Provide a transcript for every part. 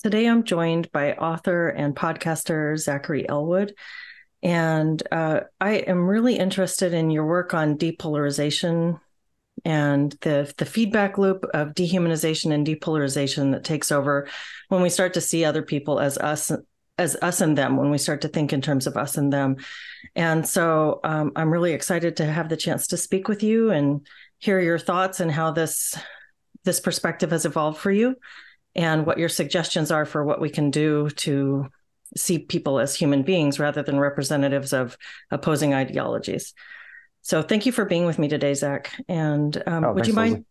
Today I'm joined by author and podcaster Zachary Elwood. And uh, I am really interested in your work on depolarization and the, the feedback loop of dehumanization and depolarization that takes over when we start to see other people as us as us and them when we start to think in terms of us and them and so um, i'm really excited to have the chance to speak with you and hear your thoughts and how this this perspective has evolved for you and what your suggestions are for what we can do to see people as human beings rather than representatives of opposing ideologies. So thank you for being with me today, Zach. And um, oh, would you mind,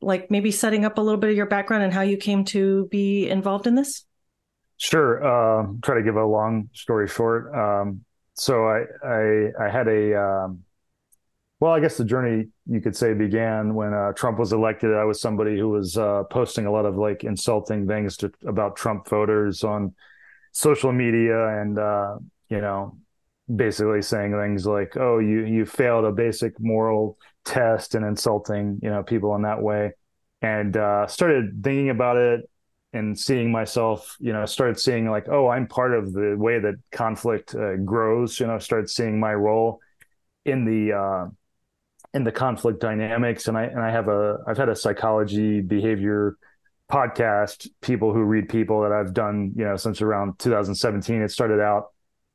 like, maybe setting up a little bit of your background and how you came to be involved in this? Sure. Uh, try to give a long story short. Um, so I, I, I had a um, well, I guess the journey you could say began when uh, Trump was elected. I was somebody who was uh, posting a lot of like insulting things to, about Trump voters on social media, and uh, you know, basically saying things like, "Oh, you you failed a basic moral test," and insulting you know people in that way. And uh, started thinking about it and seeing myself, you know, started seeing like, "Oh, I'm part of the way that conflict uh, grows." You know, started seeing my role in the in the conflict dynamics. And I and I have a I've had a psychology behavior podcast, people who read people that I've done, you know, since around 2017. It started out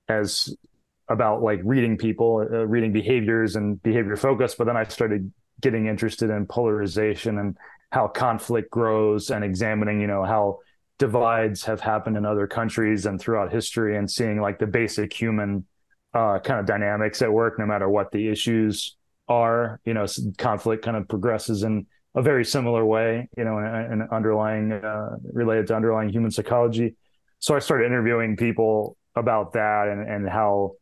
as about like reading people, uh, reading behaviors and behavior focus, but then I started getting interested in polarization and how conflict grows and examining, you know, how divides have happened in other countries and throughout history and seeing like the basic human uh, kind of dynamics at work, no matter what the issues are. You know, conflict kind of progresses in a very similar way. You know, and underlying uh, related to underlying human psychology. So I started interviewing people about that and and how.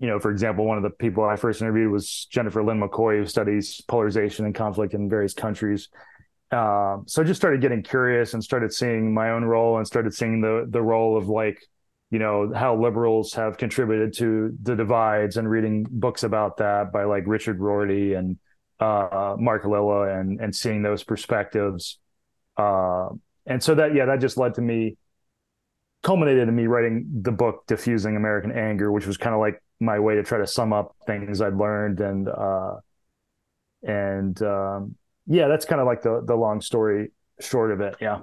You know, for example, one of the people I first interviewed was Jennifer Lynn McCoy, who studies polarization and conflict in various countries. Uh, so I just started getting curious and started seeing my own role and started seeing the the role of like you know how liberals have contributed to the divides and reading books about that by like Richard Rorty and uh, Mark Lilla and and seeing those perspectives. Uh, and so that yeah, that just led to me culminated in me writing the book Defusing American Anger, which was kind of like my way to try to sum up things I'd learned and uh, and um, yeah, that's kind of like the the long story short of it. Yeah.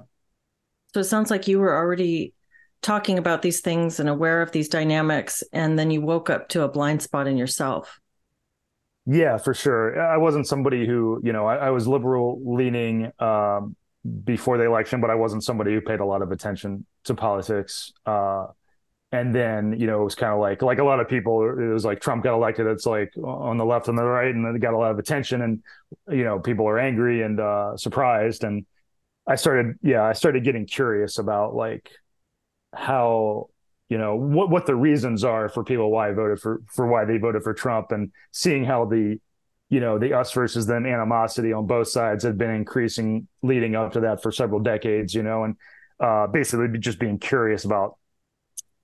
So it sounds like you were already talking about these things and aware of these dynamics and then you woke up to a blind spot in yourself. Yeah for sure. I wasn't somebody who you know i, I was liberal leaning um, before the election but i wasn't somebody who paid a lot of attention to politics uh, and then you know it was kind of like like a lot of people it was like trump got elected it's like on the left and the right and it got a lot of attention and you know people are angry and uh, surprised and i started yeah i started getting curious about like how you know what what the reasons are for people why voted for for why they voted for Trump and seeing how the you know the us versus them animosity on both sides had been increasing leading up to that for several decades you know and uh, basically just being curious about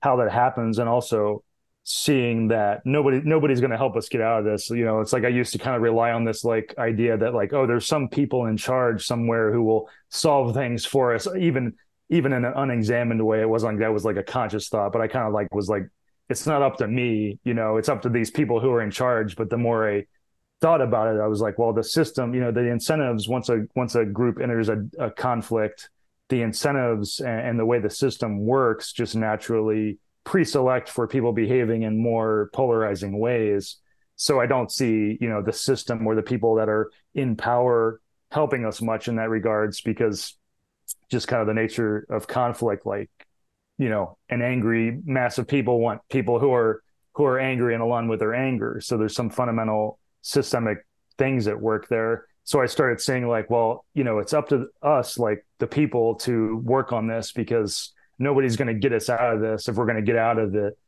how that happens and also seeing that nobody nobody's going to help us get out of this. You know it's like i used to kind of rely on this like idea that like oh there's some people in charge somewhere who will solve things for us even even in an unexamined way, it wasn't like that was like a conscious thought, but I kind of like was like, it's not up to me, you know, it's up to these people who are in charge. But the more I thought about it, I was like, well, the system, you know, the incentives once a once a group enters a, a conflict, the incentives and, and the way the system works just naturally pre-select for people behaving in more polarizing ways. So I don't see, you know, the system or the people that are in power helping us much in that regards because just kind of the nature of conflict like you know an angry mass of people want people who are who are angry and along with their anger. So there's some fundamental systemic things at work there. So i started saying like well you know it's up to us like the people to work on this because nobody's going to get us out of this. If we're going to get out of it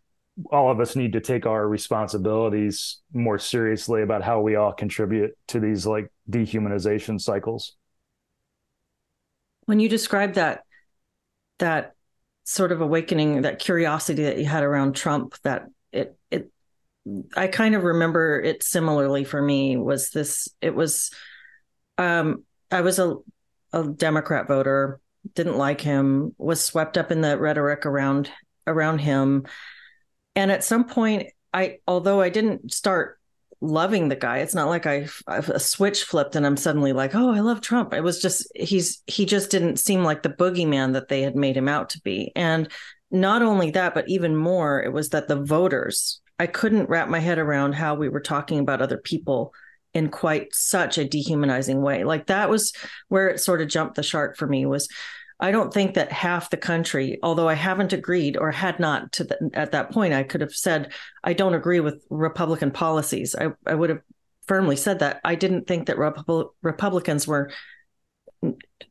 all of us need to take our responsibilities more seriously about how we all contribute to these like dehumanization cycles when you describe that that sort of awakening that curiosity that you had around trump that it it i kind of remember it similarly for me was this it was um i was a a democrat voter didn't like him, was swept up in the rhetoric around around him. And at some point, I although I didn't start loving the guy, it's not like I a switch flipped and I'm suddenly like, oh, I love Trump. It was just he's he just didn't seem like the boogeyman that they had made him out to be. And not only that, but even more, it was that the voters, I couldn't wrap my head around how we were talking about other people in quite such a dehumanizing way. Like that was where it sort of jumped the shark for me was I don't think that half the country, although I haven't agreed or had not to the, at that point, I could have said I don't agree with Republican policies. I, I would have firmly said that. I didn't think that Repub- Republicans were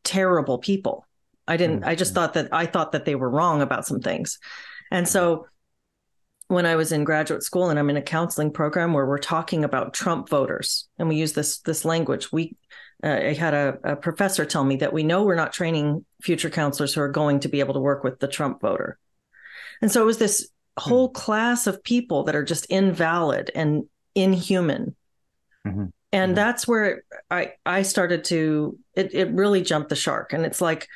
terrible people. I didn't. Mm-hmm. I just thought that I thought that they were wrong about some things, and so when I was in graduate school and I'm in a counseling program where we're talking about Trump voters and we use this this language, we uh, I had a, a, professor tell me that we know we're not training future counselors who are going to be able to work with the Trump voter, and so it was this whole hmm. class of people that are just invalid and inhuman. Mm-hmm. And mm-hmm. that's where I I started to it it really jumped the shark, and it's like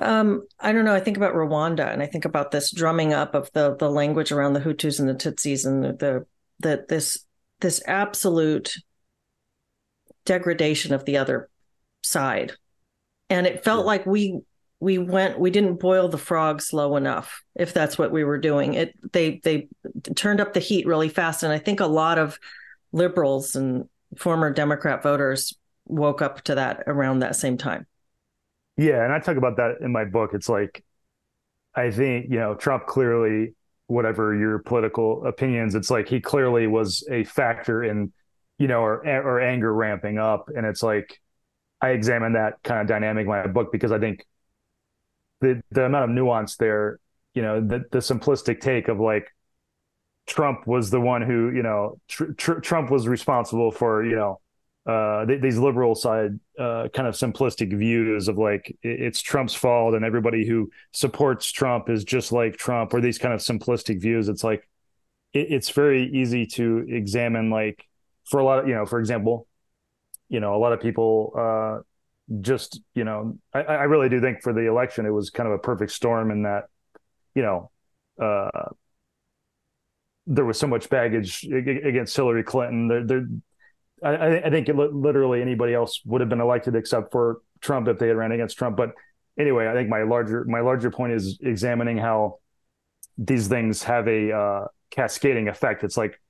um, I don't know. I think about Rwanda and I think about this drumming up of the the language around the Hutus and the Tutsis and the the, the this this absolute degradation of the other side. And it felt yeah. like we we went we didn't boil the frog slow enough if that's what we were doing. It they they turned up the heat really fast and I think a lot of liberals and former democrat voters woke up to that around that same time. Yeah, and I talk about that in my book. It's like I think, you know, Trump clearly whatever your political opinions, it's like he clearly was a factor in, you know, or or anger ramping up and it's like I examine that kind of dynamic in my book because I think the the amount of nuance there, you know, the the simplistic take of like Trump was the one who, you know, tr- tr- Trump was responsible for, you know, uh, th- these liberal side uh, kind of simplistic views of like it's Trump's fault and everybody who supports Trump is just like Trump, or these kind of simplistic views. It's like it, it's very easy to examine like for a lot of you know, for example, you know, a lot of people uh, just you know, I, I really do think for the election it was kind of a perfect storm in that you know. Uh, there was so much baggage against Hillary Clinton. There, there, I, I think it, literally anybody else would have been elected except for Trump if they had ran against Trump. But anyway, I think my larger my larger point is examining how these things have a uh, cascading effect. It's like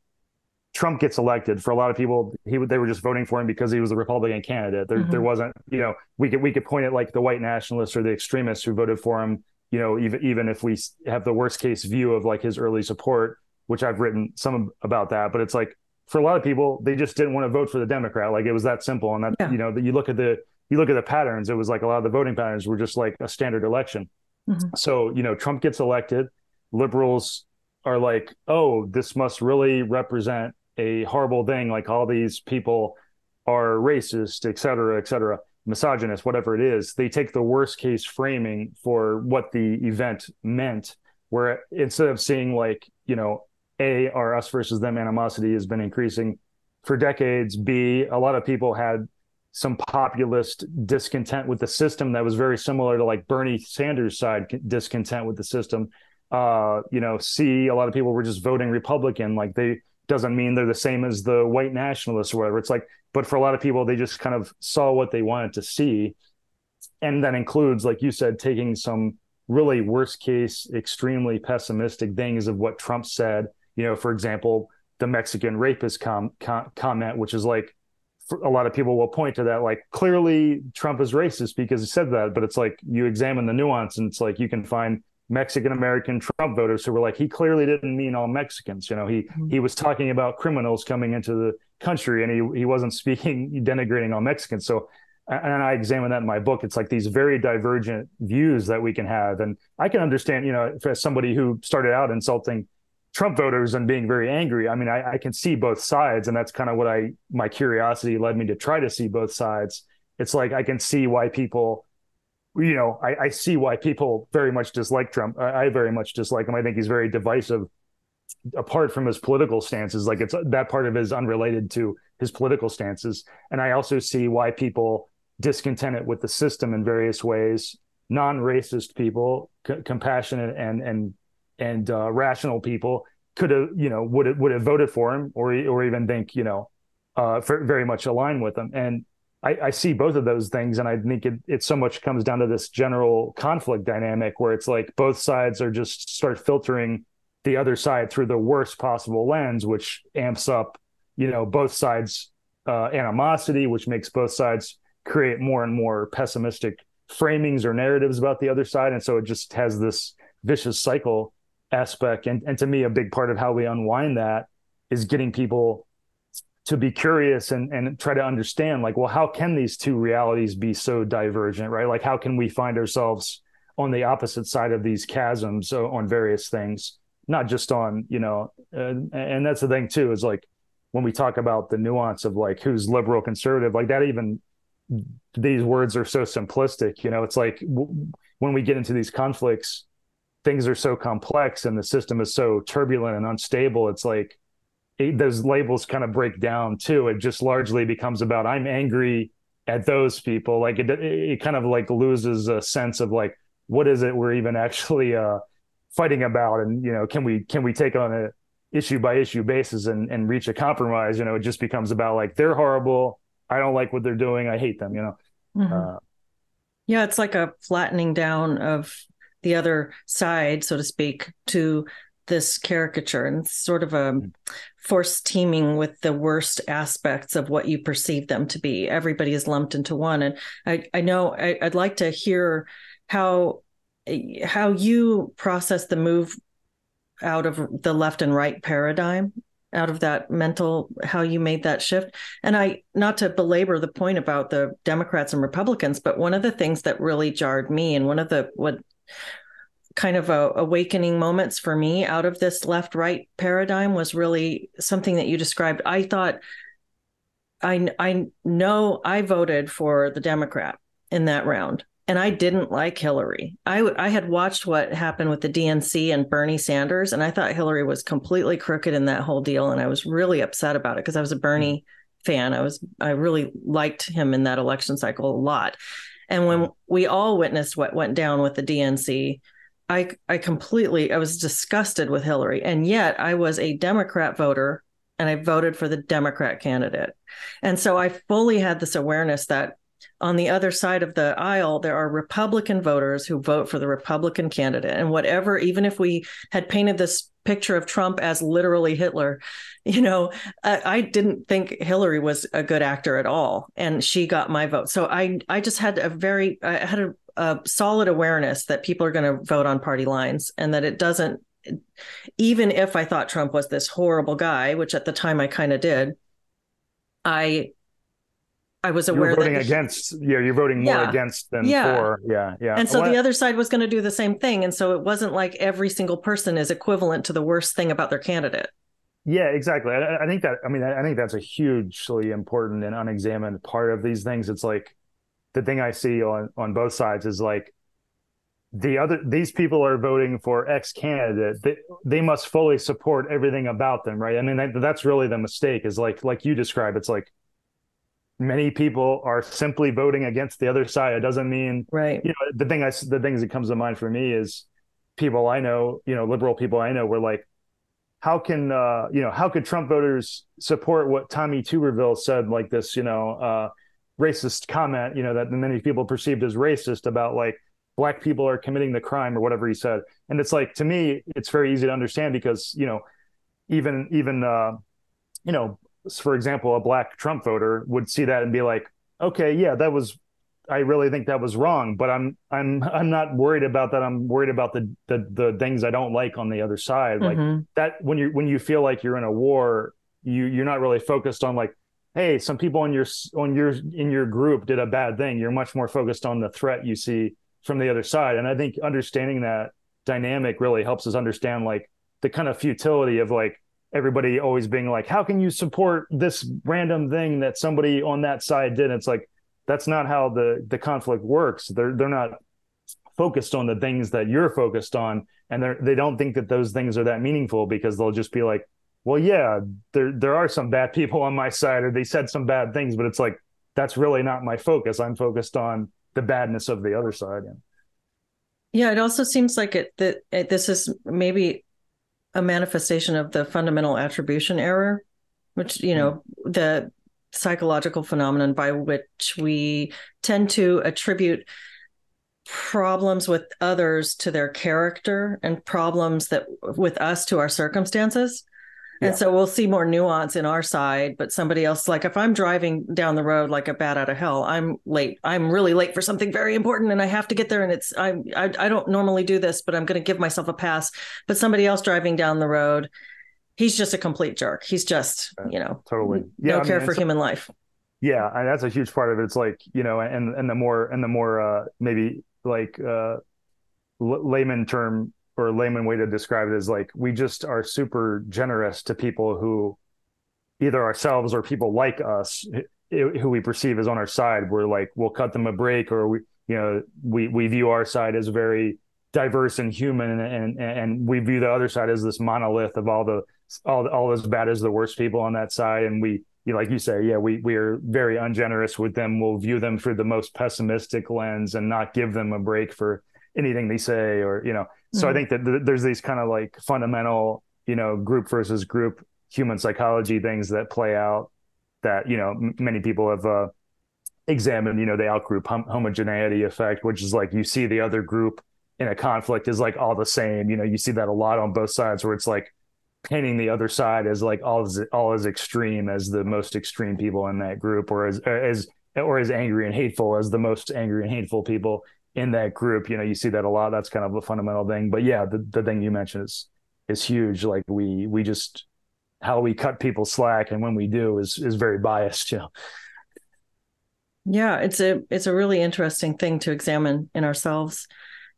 Trump gets elected. For a lot of people, he they were just voting for him because he was a Republican candidate. There mm-hmm. there wasn't you know we could we could point at like the white nationalists or the extremists who voted for him. You know even even if we have the worst case view of like his early support, which I've written some about that, but it's like for a lot of people, they just didn't want to vote for the Democrat. Like it was that simple. And that, yeah. you know, that you look at the, you look at the patterns, it was like a lot of the voting patterns were just like a standard election. Mm-hmm. So, you know, Trump gets elected, liberals are like, oh, this must really represent a horrible thing. Like all these people are racist, et cetera, et cetera, misogynist, whatever it is. They take the worst case framing for what the event meant, where instead of seeing like, you know, a, our us versus them animosity has been increasing for decades. B, a lot of people had some populist discontent with the system that was very similar to like Bernie Sanders' side discontent with the system. Uh, you know, C, a lot of people were just voting Republican. Like they doesn't mean they're the same as the white nationalists or whatever. It's like, but for a lot of people, they just kind of saw what they wanted to see. And that includes, like you said, taking some really worst case, extremely pessimistic things of what Trump said you know, for example, the Mexican rapist com- com- comment, which is like a lot of people will point to that, like clearly Trump is racist because he said that, but it's like you examine the nuance and it's like you can find Mexican American Trump voters who were like, he clearly didn't mean all Mexicans. You know, he mm-hmm. he was talking about criminals coming into the country and he he wasn't speaking denigrating all Mexicans. So and I examine that in my book. It's like these very divergent views that we can have. And I can understand, you know, as somebody who started out insulting Trump voters and being very angry. I mean, I, I can see both sides, and that's kind of what I my curiosity led me to try to see both sides. It's like I can see why people, you know, I, I see why people very much dislike Trump. I, I very much dislike him. I think he's very divisive. Apart from his political stances, like it's that part of it is unrelated to his political stances, and I also see why people discontented with the system in various ways, non-racist people, c- compassionate and and and uh, rational people could have, you know, would have, would have voted for him or or even think, you know, uh, very much aligned with him. And I, I, see both of those things, and I think it, it so much comes down to this general conflict dynamic where it's like both sides are just start filtering the other side through the worst possible lens, which amps up, you know, both sides' uh, animosity, which makes both sides create more and more pessimistic framings or narratives about the other side, and so it just has this vicious cycle aspect. And and to me, a big part of how we unwind that is getting people to be curious and and try to understand like well how can these two realities be so divergent right? Like how can we find ourselves on the opposite side of these chasms uh, on various things not just on you know and, and that's the thing too is like when we talk about the nuance of like who's liberal conservative like that even these words are so simplistic you know? It's like w- when we get into these conflicts things are so complex and the system is so turbulent and unstable it's like it, those labels kind of break down too. It just largely becomes about I'm angry at those people. Like it, it kind of like loses a sense of like what is it we're even actually uh, fighting about, and you know, can we can we take on a issue by issue basis and and reach a compromise? You know, it just becomes about like they're horrible. I don't like what they're doing. I hate them. You know. Mm-hmm. Uh, yeah, it's like a flattening down of the other side, so to speak, to this caricature and sort of a force teaming with the worst aspects of what you perceive them to be. Everybody is lumped into one. And I, I know I, would like to hear how how you process the move out of the left and right paradigm out of that mental how you made that shift and i not to belabor the point about the democrats and republicans but one of the things that really jarred me and one of the what kind of a, awakening moments for me out of this left right paradigm was really something that you described. I thought I I know I voted for the Democrat in that round and I didn't like Hillary. I I had watched what happened with the DNC and Bernie Sanders and I thought Hillary was completely crooked in that whole deal and I was really upset about it because I was a Bernie mm-hmm. fan. I was I really liked him in that election cycle a lot. And when mm-hmm. we all witnessed what went down with the DNC, I I completely I was disgusted with Hillary, and yet I was a Democrat voter and I voted for the Democrat candidate. And so I fully had this awareness that on the other side of the aisle, there are Republican voters who vote for the Republican candidate. And whatever, even if we had painted this picture of Trump as literally Hitler, you know, I, I, didn't think Hillary was a good actor at all. And she got my vote. So I, I just had a very, I had a, a solid awareness that people are going to vote on party lines and that it doesn't even if I thought Trump was this horrible guy, which at the time I kind of did, I I was aware you're voting that against yeah you're voting more yeah, against than yeah. for yeah yeah. And so the other side was going to do the same thing and so it wasn't like every single person is equivalent to the worst thing about their candidate. Yeah exactly. I, I think that I mean I think that's a hugely important and unexamined part of these things. It's like the thing I see on on both sides is like the other these people are voting for X candidate. They, they must fully support everything about them, right? I mean that, that's really the mistake. Is like like you describe. It's like many people are simply voting against the other side. It doesn't mean right. You know the thing I the things that comes to mind for me is people I know, you know, liberal people I know, were like, how can uh, you know how could Trump voters support what Tommy Tuberville said like this? You know. Uh, racist comment, you know, that many people perceived as racist about like black people are committing the crime or whatever he said. And it's like to me, it's very easy to understand because you know, even even uh, you know, for example, a black Trump voter would see that and be like, okay, yeah, that was. I really think that was wrong, but I'm I'm I'm not worried about that. I'm worried about the the, the things I don't like on the other side. Like mm-hmm. that when you when you feel like you're in a war, you you're not really focused on like hey some people on your on your in your group did a bad thing. You're much more focused on the threat you see from the other side. And i think understanding that dynamic really helps us understand like the kind of futility of like everybody always being like how can you support this random thing that somebody on that side did? It's like that's not how the the conflict works. They're they're not focused on the things that you're focused on and they they don't think that those things are that meaningful because they'll just be like well, yeah, there there are some bad people on my side, or they said some bad things, but it's like that's really not my focus. I'm focused on the badness of the other side. Yeah, it also seems like it that it, this is maybe a manifestation of the fundamental attribution error, which you know mm-hmm. the psychological phenomenon by which we tend to attribute problems with others to their character and problems that with us to our circumstances and so we'll see more nuance in our side, but somebody else, like if I'm driving down the road like a bat out of hell, I'm late. I'm really late for something very important, and I have to get there. And it's I'm I, I don't normally do this, but I'm going to give myself a pass. But somebody else driving down the road, he's just a complete jerk. He's just you know totally yeah, no I care mean, for human life. Yeah, and that's a huge part of it. It's like you know, and and the more and the more uh, maybe like uh, layman term or layman way to describe it is like we just are super generous to people who either ourselves or people like us who we perceive as on our side. We're like we'll cut them a break or we you know we we view our side as very diverse and human and and, and we view the other side as this monolith of all the all all as bad as the worst people on that side. And we you know, like you say yeah we we are very ungenerous with them. We'll view them through the most pessimistic lens and not give them a break for anything they say or you know so mm-hmm. I think that th- there's these kind of like fundamental, you know, group versus group human psychology things that play out that, you know, m- many people have uh, examined, you know, the outgroup hom- homogeneity effect, which is like you see the other group in a conflict is like all the same. You know, you see that a lot on both sides where it's like painting the other side as like all as all as extreme as the most extreme people in that group or as as or as angry and hateful as the most angry and hateful people in that group. You know, you see that a lot. That's kind of a fundamental thing. But yeah, the, the thing you mentioned is is huge. Like we we just how we cut people slack and when we do is is very biased, you know. Yeah, it's a it's a really interesting thing to examine in ourselves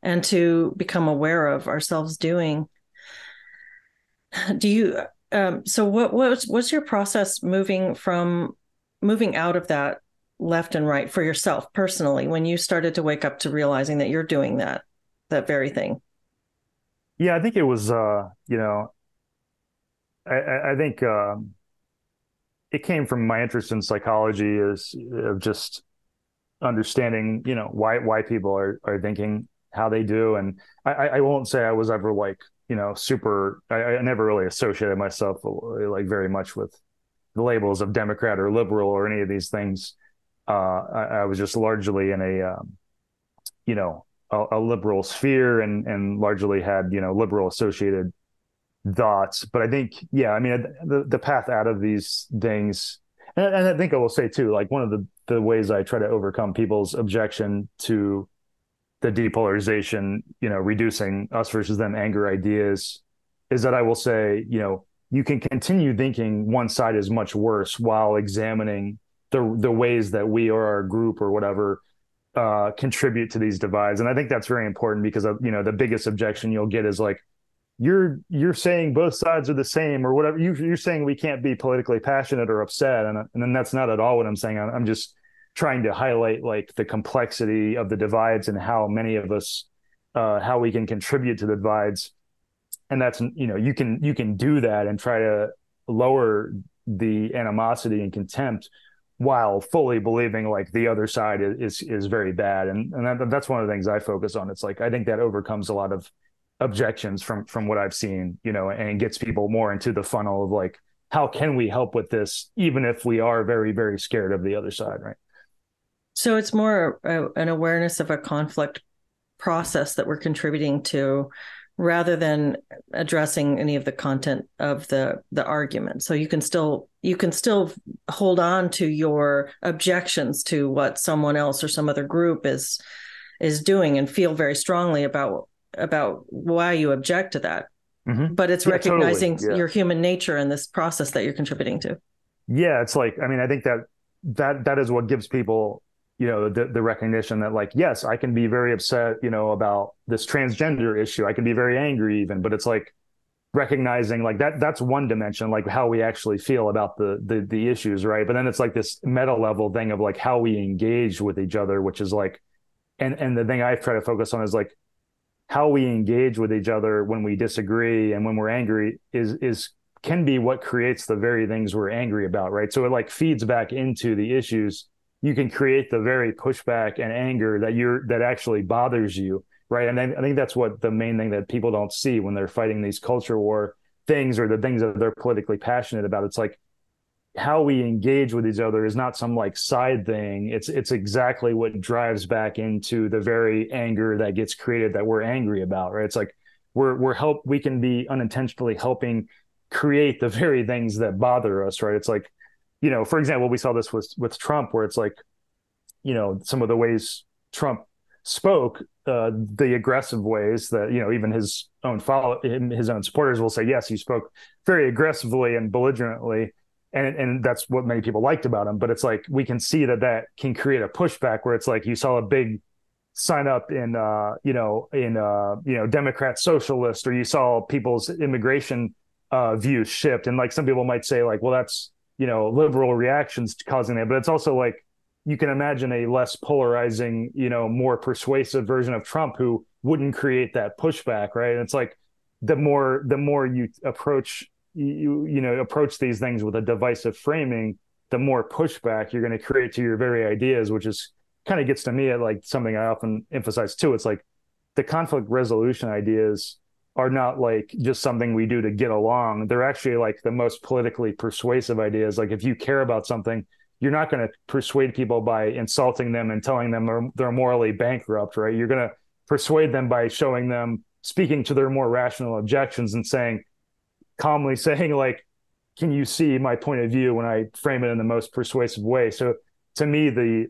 and to become aware of ourselves doing. Do you um so what what's what's your process moving from moving out of that left and right for yourself personally when you started to wake up to realizing that you're doing that that very thing? Yeah i think it was uh you know i i think um it came from my interest in psychology is of just understanding you know why why people are are thinking how they do. And i i won't say i was ever like you know super i, I never really associated myself like very much with the labels of democrat or liberal or any of these things uh, I, I, was just largely in a, um, you know, a, a, liberal sphere and and largely had you know liberal associated thoughts. But I think, yeah, I mean, the the path out of these things, and, and I think I will say too, like one of the the ways I try to overcome people's objection to the depolarization, you know, reducing us versus them anger ideas, is that I will say, you know, you can continue thinking one side is much worse while examining the the ways that we or our group or whatever uh, contribute to these divides. And I think that's very important because of, you know the biggest objection you'll get is like you're you're saying both sides are the same or whatever. You, are saying we can't be politically passionate or upset, and and then that's not at all what I'm saying. I'm, I'm just trying to highlight like the complexity of the divides and how many of us uh, how we can contribute to the divides. And that's you know you can you can do that and try to lower the animosity and contempt while fully believing like the other side is is, very bad. And and that, that's one of the things I focus on. It's like I think that overcomes a lot of objections from from what I've seen you know and gets people more into the funnel of like how can we help with this even if we are very very scared of the other side right? So it's more a, an awareness of a conflict process that we're contributing to rather than addressing any of the content of the the argument so you can still you can still hold on to your objections to what someone else or some other group is is doing and feel very strongly about about why you object to that mm-hmm. but it's yeah, recognizing totally. yeah. your human nature in this process that you're contributing to yeah it's like i mean i think that that that is what gives people you know the, the recognition that like yes i can be very upset you know about this transgender issue. I can be very angry even but it's like recognizing like that that's one dimension like how we actually feel about the, the the issues right? But then it's like this meta level thing of like how we engage with each other which is like and and the thing i try to focus on is like how we engage with each other when we disagree and when we're angry is is can be what creates the very things we're angry about right? So it like feeds back into the issues you can create the very pushback and anger that you're that actually bothers you right? And I, I think that's what the main thing that people don't see when they're fighting these culture war things or the things that they're politically passionate about. It's like how we engage with each other is not some like side thing. It's it's exactly what drives back into the very anger that gets created that we're angry about right? It's like we're we're help we can be unintentionally helping create the very things that bother us right? It's like you know for example we saw this with with trump where it's like you know some of the ways trump spoke uh, the aggressive ways that you know even his own follow his own supporters will say yes he spoke very aggressively and belligerently and and that's what many people liked about him. But it's like we can see that that can create a pushback where it's like you saw a big sign up in uh you know in uh you know democrat socialist or you saw people's immigration uh views shift. And like some people might say like well that's you know liberal reactions causing that but it's also like you can imagine a less polarizing you know more persuasive version of trump who wouldn't create that pushback right? And it's like the more the more you approach you you know approach these things with a divisive framing the more pushback you're going to create to your very ideas which is kind of gets to me at like something i often emphasize too. It's like the conflict resolution ideas are not like just something we do to get along. They're actually like the most politically persuasive ideas. Like if you care about something you're not going to persuade people by insulting them and telling them they're, they're morally bankrupt right? You're going to persuade them by showing them speaking to their more rational objections and saying calmly saying like can you see my point of view when i frame it in the most persuasive way? So to me the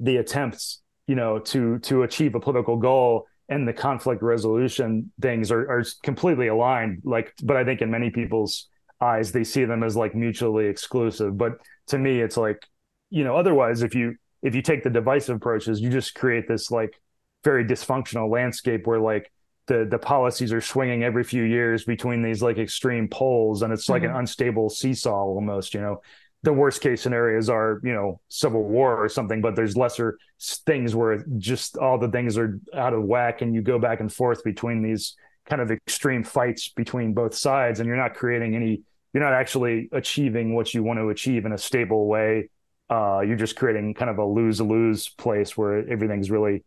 the attempts you know to to achieve a political goal and the conflict resolution things are, are completely aligned. Like but i think in many people's eyes they see them as like mutually exclusive. But to me it's like you know otherwise if you if you take the divisive approaches you just create this like very dysfunctional landscape where like the the policies are swinging every few years between these like extreme poles and it's like mm-hmm. an unstable seesaw almost you know the worst case scenarios are you know civil war or something but there's lesser things where just all the things are out of whack and you go back and forth between these kind of extreme fights between both sides and you're not creating any you're not actually achieving what you want to achieve in a stable way. Uh, you're just creating kind of a lose lose place where everything's really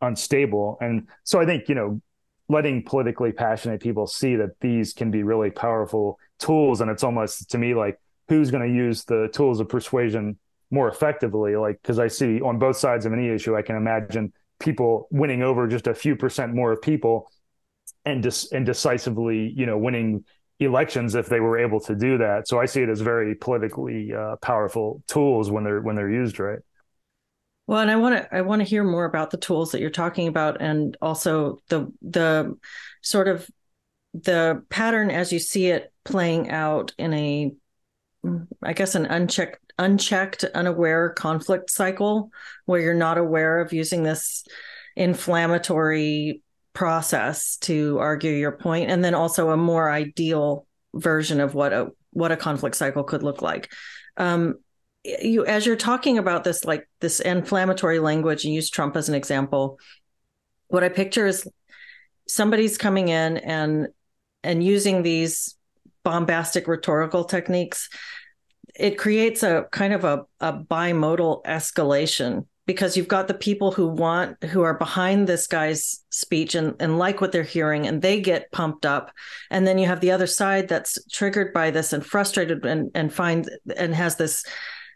unstable. And so i think you know letting politically passionate people see that these can be really powerful tools and it's almost to me like who's going to use the tools of persuasion more effectively? Like because i see on both sides of any issue i can imagine people winning over just a few percent more of people and dis- and decisively you know winning elections if they were able to do that. So i see it as very politically uh, powerful tools when they're when they're used right. Well, and I want to I want to hear more about the tools that you're talking about, and also the the sort of the pattern as you see it playing out in a, I guess, an unchecked unchecked unaware conflict cycle where you're not aware of using this inflammatory process to argue your point, and then also a more ideal version of what a what a conflict cycle could look like. Um, you as you're talking about this like this inflammatory language and use trump as an example what i picture is somebody's coming in and and using these bombastic rhetorical techniques it creates a kind of a, a bimodal escalation because you've got the people who want who are behind this guy's speech and, and like what they're hearing and they get pumped up. And then you have the other side that's triggered by this and frustrated and and find and has this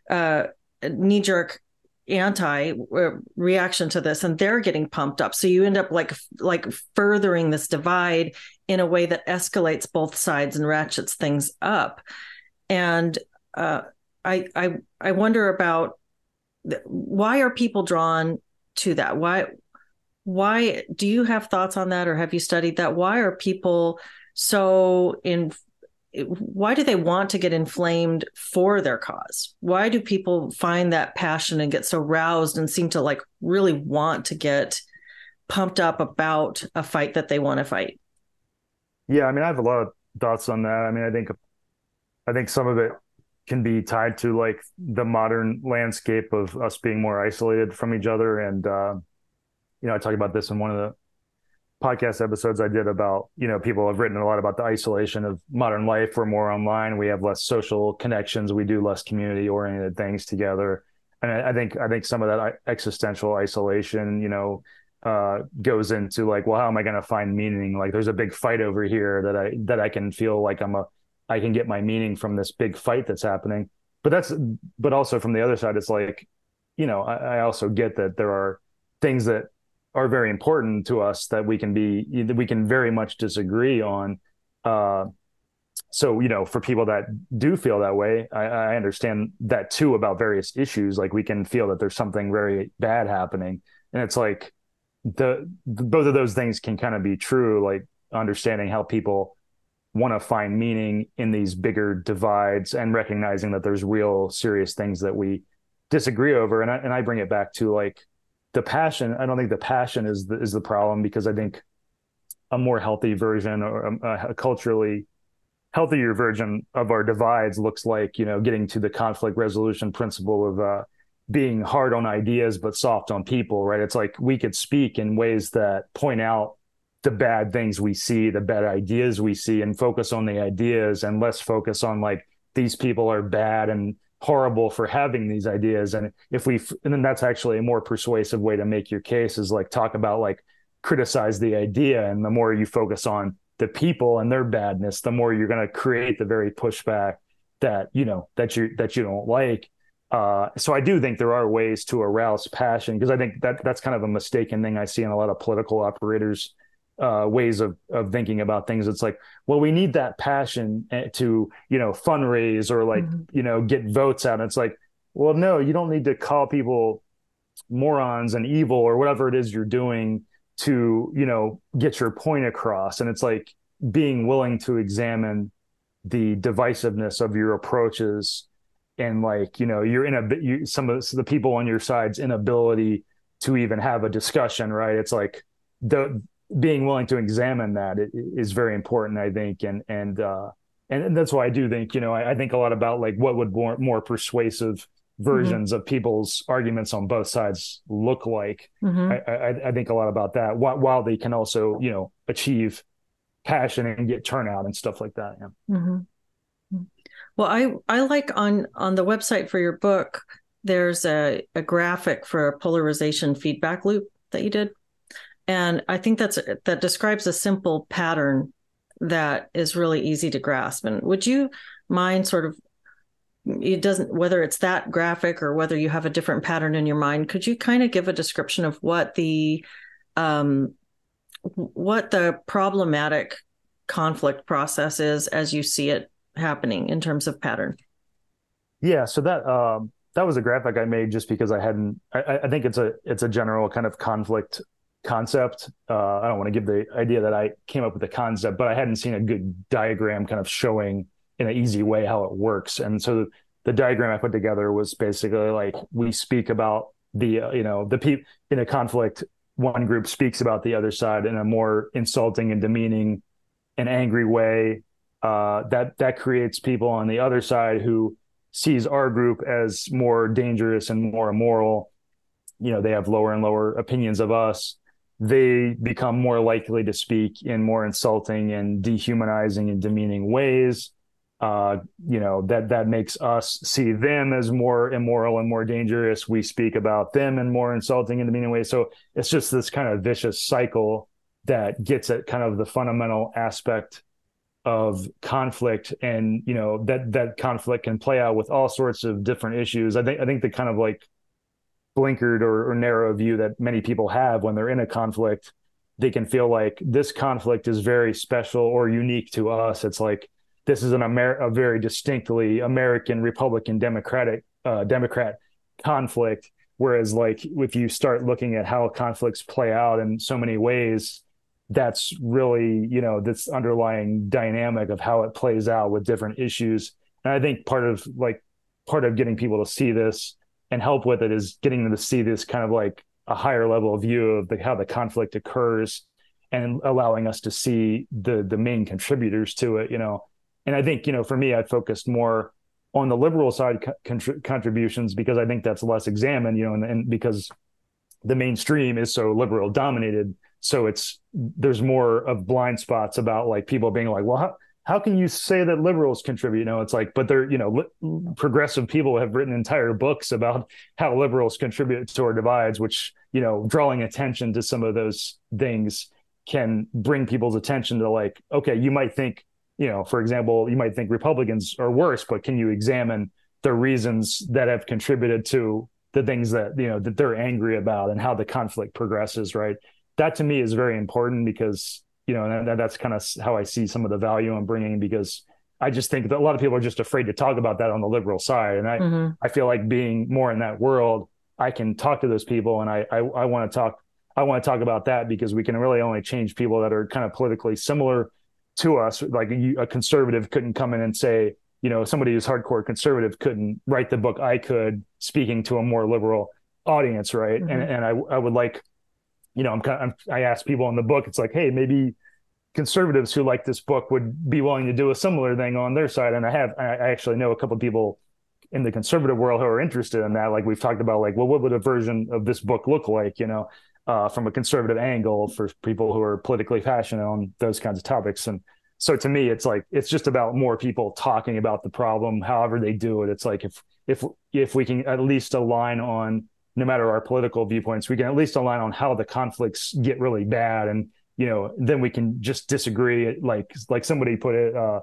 uh, knee jerk anti uh, reaction to this and they're getting pumped up. So you end up like like furthering this divide in a way that escalates both sides and ratchets things up and uh, i i i wonder about why are people drawn to that why why do you have thoughts on that or have you studied that why are people so in why do they want to get inflamed for their cause? Why do people find that passion and get so roused and seem to like really want to get pumped up about a fight that they want to fight? Yeah, I mean, I have a lot of thoughts on that. I mean, I think I think some of it can be tied to like the modern landscape of us being more isolated from each other and uh, you know, I talk about this in one of the podcast episodes I did about, you know, people have written a lot about the isolation of modern life. We're more online. We have less social connections. We do less community oriented things together. and I, I think I think some of that existential isolation, you know, uh, goes into like, well, how am I going to find meaning? Like, there's a big fight over here that I that I can feel like I'm a I can get my meaning from this big fight that's happening. But that's but also from the other side, it's like, you know, I, I also get that there are things that are very important to us that we can be that we can very much disagree on. Uh, so you know for people that do feel that way I, I, understand that too about various issues like we can feel that there's something very bad happening and it's like the, the both of those things can kind of be true like understanding how people want to find meaning in these bigger divides and recognizing that there's real serious things that we disagree over. And I, and I bring it back to like the passion. I don't think the passion is the, is the problem because I think a more healthy version or a, a culturally healthier version of our divides looks like you know getting to the conflict resolution principle of uh, being hard on ideas but soft on people right? It's like we could speak in ways that point out the bad things we see the bad ideas we see and focus on the ideas and less focus on like these people are bad and horrible for having these ideas. And if we and then that's actually a more persuasive way to make your case is like talk about like criticize the idea. And the more you focus on the people and their badness, the more you're going to create the very pushback that you know that you that you don't like. Uh, so I do think there are ways to arouse passion because I think that that's kind of a mistaken thing I see in a lot of political operators uh, ways of of thinking about things. It's like, well, we need that passion eh, to you know fundraise or like mm-hmm. you know get votes out. And it's like, well, no, you don't need to call people morons and evil or whatever it is you're doing to you know get your point across and it's like being willing to examine the divisiveness of your approaches and like you know you're in a you, some of the people on your side's inability to even have a discussion right it's like the being willing to examine that is very important i think and and uh and, that's why i do think you know I, I think a lot about like what would more more persuasive Mm-hmm. versions mm-hmm. of people's arguments on both sides look like. Mm-hmm. I, I, I, think a lot about that while, while, they can also, you know, achieve passion and get turnout and stuff like that. Yeah. Mm-hmm. Well, I, I like on, on the website for your book, there's a, a graphic for a polarization feedback loop that you did. And I think that's, that describes a simple pattern that is really easy to grasp. And would you mind sort of it doesn't whether it's that graphic or whether you have a different pattern in your mind could you kind of give a description of what the um what the problematic conflict process is as you see it happening in terms of pattern yeah so that um that was a graphic i made just because i hadn't i, I think it's a it's a general kind of conflict concept uh i don't want to give the idea that i came up with the concept but i hadn't seen a good diagram kind of showing in an easy way how it works. And so the diagram I put together was basically like we speak about the uh, you know the people in a conflict. One group speaks about the other side in a more insulting and demeaning and angry way. Uh, that that creates people on the other side who sees our group as more dangerous and more immoral. You know, they have lower and lower opinions of us. They become more likely to speak in more insulting and dehumanizing and demeaning ways uh, you know that that makes us see them as more immoral and more dangerous. We speak about them in more insulting and demeaning ways. So it's just this kind of vicious cycle that gets at kind of the fundamental aspect of conflict, and you know that that conflict can play out with all sorts of different issues. I think I think the kind of like blinkered or, or narrow view that many people have when they're in a conflict, they can feel like this conflict is very special or unique to us. It's like this is an Amer- a very distinctly American Republican Democratic uh, Democrat conflict. Whereas, like, if you start looking at how conflicts play out in so many ways, that's really you know this underlying dynamic of how it plays out with different issues. And I think part of like part of getting people to see this and help with it is getting them to see this kind of like a higher level view of the, how the conflict occurs and allowing us to see the the main contributors to it you know and I think, you know, for me, I focused more on the liberal side contributions because I think that's less examined, you know, and, and because the mainstream is so liberal dominated. So it's, there's more of blind spots about like people being like, well, how, how can you say that liberals contribute? You know, it's like, but they're, you know, li- progressive people have written entire books about how liberals contribute to our divides, which, you know, drawing attention to some of those things can bring people's attention to like, okay, you might think, you know, for example, you might think Republicans are worse, but can you examine the reasons that have contributed to the things that, you know, that they're angry about and how the conflict progresses, right? That to me is very important because you know, and that's kind of how I see some of the value I'm bringing because I just think that a lot of people are just afraid to talk about that on the liberal side, and I mm-hmm. I feel like being more in that world, I can talk to those people, and I I, I want to talk I want to talk about that because we can really only change people that are kind of politically similar to us. Like a, a conservative couldn't come in and say, you know, somebody who's hardcore conservative couldn't write the book I could, speaking to a more liberal audience, right? Mm-hmm. And and I I would like you know, I'm kind of, I ask people in the book, it's like, hey, maybe conservatives who like this book would be willing to do a similar thing on their side. And I have, I actually know a couple people in the conservative world who are interested in that. Like we've talked about, like, well, what would a version of this book look like? You know, uh, from a conservative angle for people who are politically passionate on those kinds of topics. And so to me, it's like it's just about more people talking about the problem, however they do it. It's like if if if we can at least align on no matter our political viewpoints, we can at least align on how the conflicts get really bad, and you know, then we can just disagree. Like like somebody put it, uh,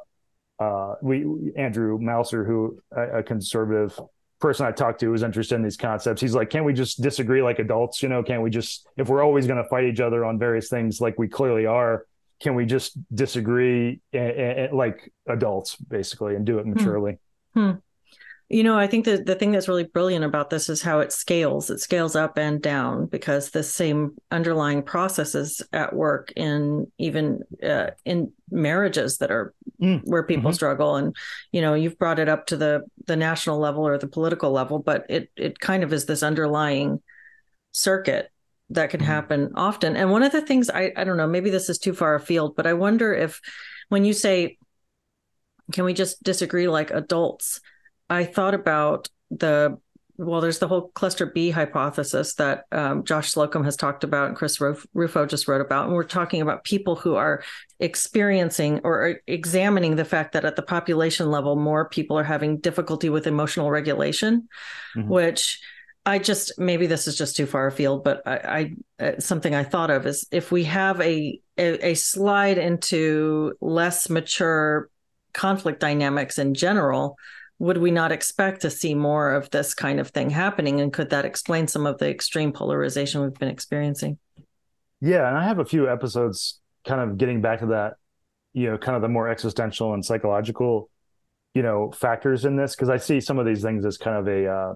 uh, we Andrew Mouser, who a, a conservative person I talked to who's interested in these concepts, he's like, can't we just disagree like adults? You know, can't we just if we're always going to fight each other on various things like we clearly are? Can we just disagree like adults basically and do it hmm. maturely? Hmm. Hmm. You know, I think that the thing that's really brilliant about this is how it scales. It scales up and down because the same underlying processes at work in even uh, in marriages that are mm. where people mm-hmm. struggle. And you know, you've brought it up to the the national level or the political level, but it it kind of is this underlying circuit that can mm. happen often. And one of the things I I don't know, maybe this is too far afield, but I wonder if when you say, can we just disagree like adults? I thought about the well, there's the whole cluster B hypothesis that um, Josh Slocum has talked about and Chris Rufo just wrote about. And we're talking about people who are experiencing or examining the fact that at the population level, more people are having difficulty with emotional regulation, mm-hmm. which I just maybe this is just too far afield, but I, I uh, something I thought of is if we have a, a, a slide into less mature conflict dynamics in general, would we not expect to see more of this kind of thing happening? And could that explain some of the extreme polarization we've been experiencing? Yeah, and I have a few episodes kind of getting back to that, you know, kind of the more existential and psychological, you know, factors in this because I see some of these things as kind of a, uh,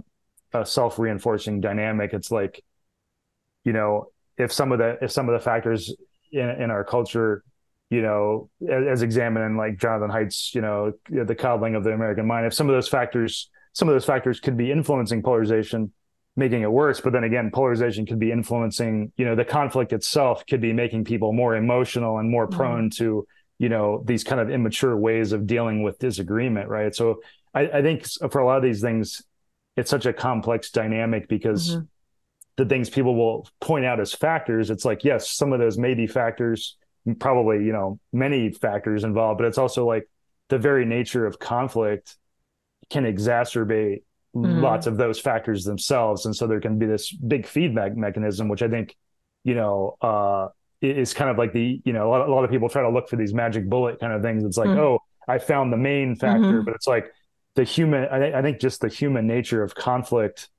a self-reinforcing dynamic. It's like, you know, if some of the if some of the factors in, in our culture you know, as, as examining like Jonathan Haidt's, you know, the coddling of the American mind, if some of those factors, some of those factors could be influencing polarization, making it worse. But then again, polarization could be influencing, you know, the conflict itself could be making people more emotional and more mm-hmm. prone to, you know, these kind of immature ways of dealing with disagreement. Right. So I, I think for a lot of these things, it's such a complex dynamic because mm-hmm. the things people will point out as factors, it's like, yes, some of those may be factors probably you know many factors involved but it's also like the very nature of conflict can exacerbate mm-hmm. lots of those factors themselves and so there can be this big feedback mechanism which i think you know uh is kind of like the you know a lot, of, a lot of people try to look for these magic bullet kind of things it's like mm-hmm. oh i found the main factor mm-hmm. but it's like the human I, I think just the human nature of conflict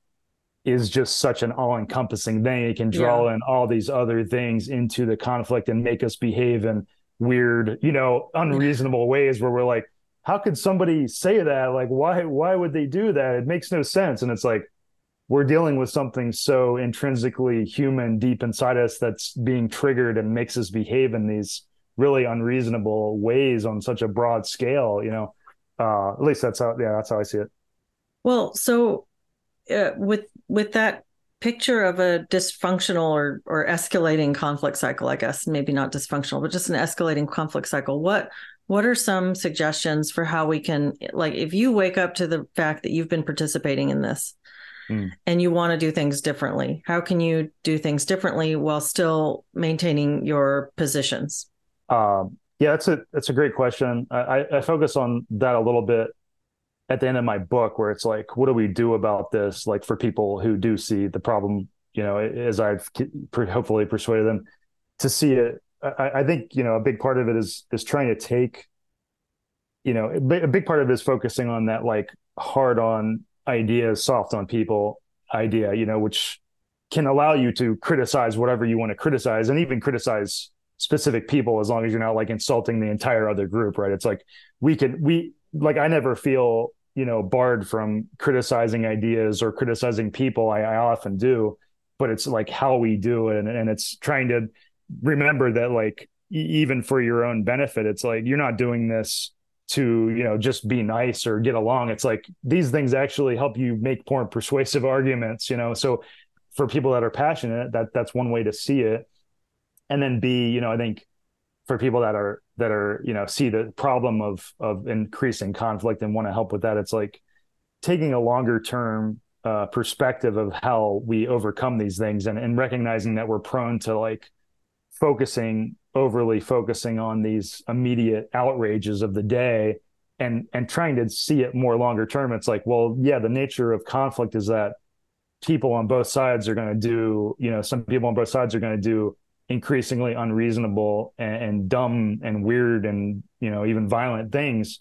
is just such an all-encompassing thing. It can draw yeah. in all these other things into the conflict and make us behave in weird, you know, unreasonable ways where we're like, how could somebody say that? Like, why why would they do that? It makes no sense. And it's like we're dealing with something so intrinsically human deep inside us that's being triggered and makes us behave in these really unreasonable ways on such a broad scale, you know. Uh, at least that's how yeah, that's how I see it. Well, so uh, with with that picture of a dysfunctional or or escalating conflict cycle, I guess maybe not dysfunctional, but just an escalating conflict cycle. What what are some suggestions for how we can like if you wake up to the fact that you've been participating in this mm. and you want to do things differently, how can you do things differently while still maintaining your positions? Um, Yeah, that's a that's a great question. I, I focus on that a little bit at the end of my book, where it's like, what do we do about this? Like for people who do see the problem, you know, as I've hopefully persuaded them to see it. I, I think you know a big part of it is is trying to take, you know, a big part of it is focusing on that like hard on ideas, soft on people idea, you know, which can allow you to criticize whatever you want to criticize and even criticize specific people as long as you're not like insulting the entire other group right it's like we can we like i never feel you know barred from criticizing ideas or criticizing people i, I often do but it's like how we do it. And, and it's trying to remember that like even for your own benefit it's like you're not doing this to you know just be nice or get along. It's like these things actually help you make more persuasive arguments you know? So for people that are passionate that that's one way to see it. And then b you know i think for people that are that are you know see the problem of of increasing conflict and want to help with that it's like taking a longer term uh, perspective of how we overcome these things and, and recognizing that we're prone to like focusing overly focusing on these immediate outrages of the day and and trying to see it more longer term it's like well yeah the nature of conflict is that people on both sides are going to do you know some people on both sides are going to do increasingly unreasonable and, and dumb and weird and you know even violent things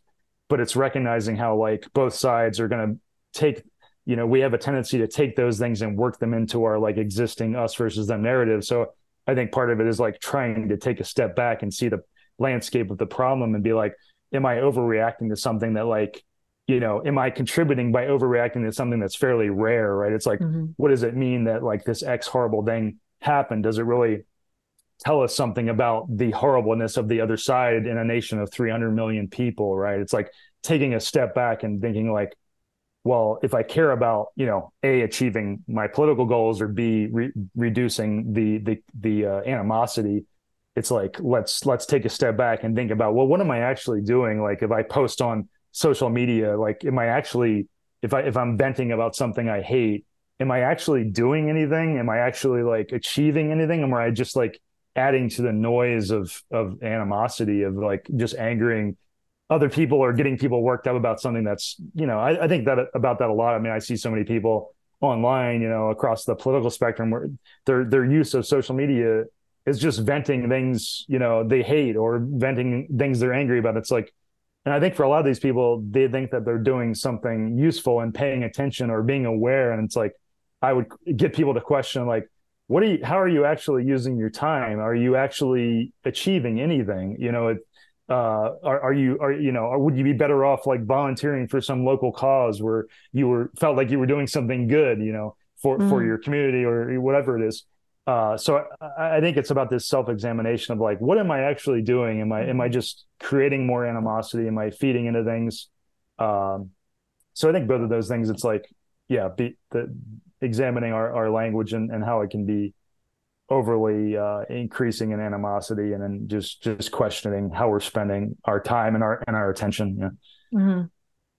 but it's recognizing how like both sides are going to take you know we have a tendency to take those things and work them into our like existing us versus them narrative. So i think part of it is like trying to take a step back and see the landscape of the problem and be like am i overreacting to something that like you know am i contributing by overreacting to something that's fairly rare right? It's like mm-hmm. what does it mean that like this x horrible thing happened? Does it really tell us something about the horribleness of the other side in a nation of 300 million people right? It's like taking a step back and thinking like well if i care about you know a achieving my political goals or b re- reducing the the the uh, animosity it's like let's let's take a step back and think about well what am i actually doing? Like if i post on social media like am i actually if i if i'm venting about something i hate am i actually doing anything? Am i actually like achieving anything? Am i just like adding to the noise of of animosity of like just angering other people or getting people worked up about something that's you know I, I, think that about that a lot. I mean, I see so many people online, you know, across the political spectrum where their their use of social media is just venting things you know they hate or venting things they're angry about. It's like, and I think for a lot of these people, they think that they're doing something useful and paying attention or being aware, and it's like I would get people to question like what are you how are you actually using your time? Are you actually achieving anything? You know it, uh, are, are you are you know or would you be better off like volunteering for some local cause where you were felt like you were doing something good you know for mm. for your community or whatever it is? Uh, so I, I, think it's about this self-examination of like what am i actually doing? Am i am i just creating more animosity? Am i feeding into things? Um, so i think both of those things it's like yeah be the examining our, our language and, and how it can be overly uh, increasing in animosity and then just just questioning how we're spending our time and our and our attention yeah. mm-hmm.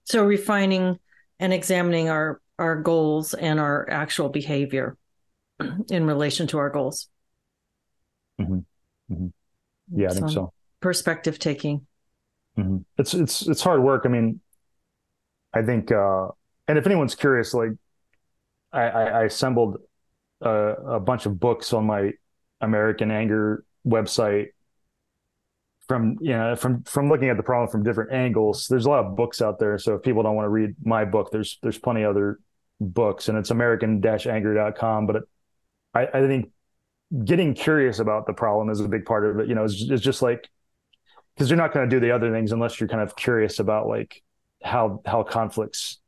so refining and examining our our goals and our actual behavior in relation to our goals mm-hmm. Mm-hmm. yeah i think so perspective taking mm-hmm. it's it's it's hard work i mean i think uh and if anyone's curious like I, I assembled a, a, bunch of books on my American Anger website from you know from from looking at the problem from different angles. There's a lot of books out there, so if people don't want to read my book, there's there's plenty other books, and it's American-Anger.com. But it, I, I think getting curious about the problem is a big part of it. You know, it's, it's just like because you're not going to do the other things unless you're kind of curious about like how how conflicts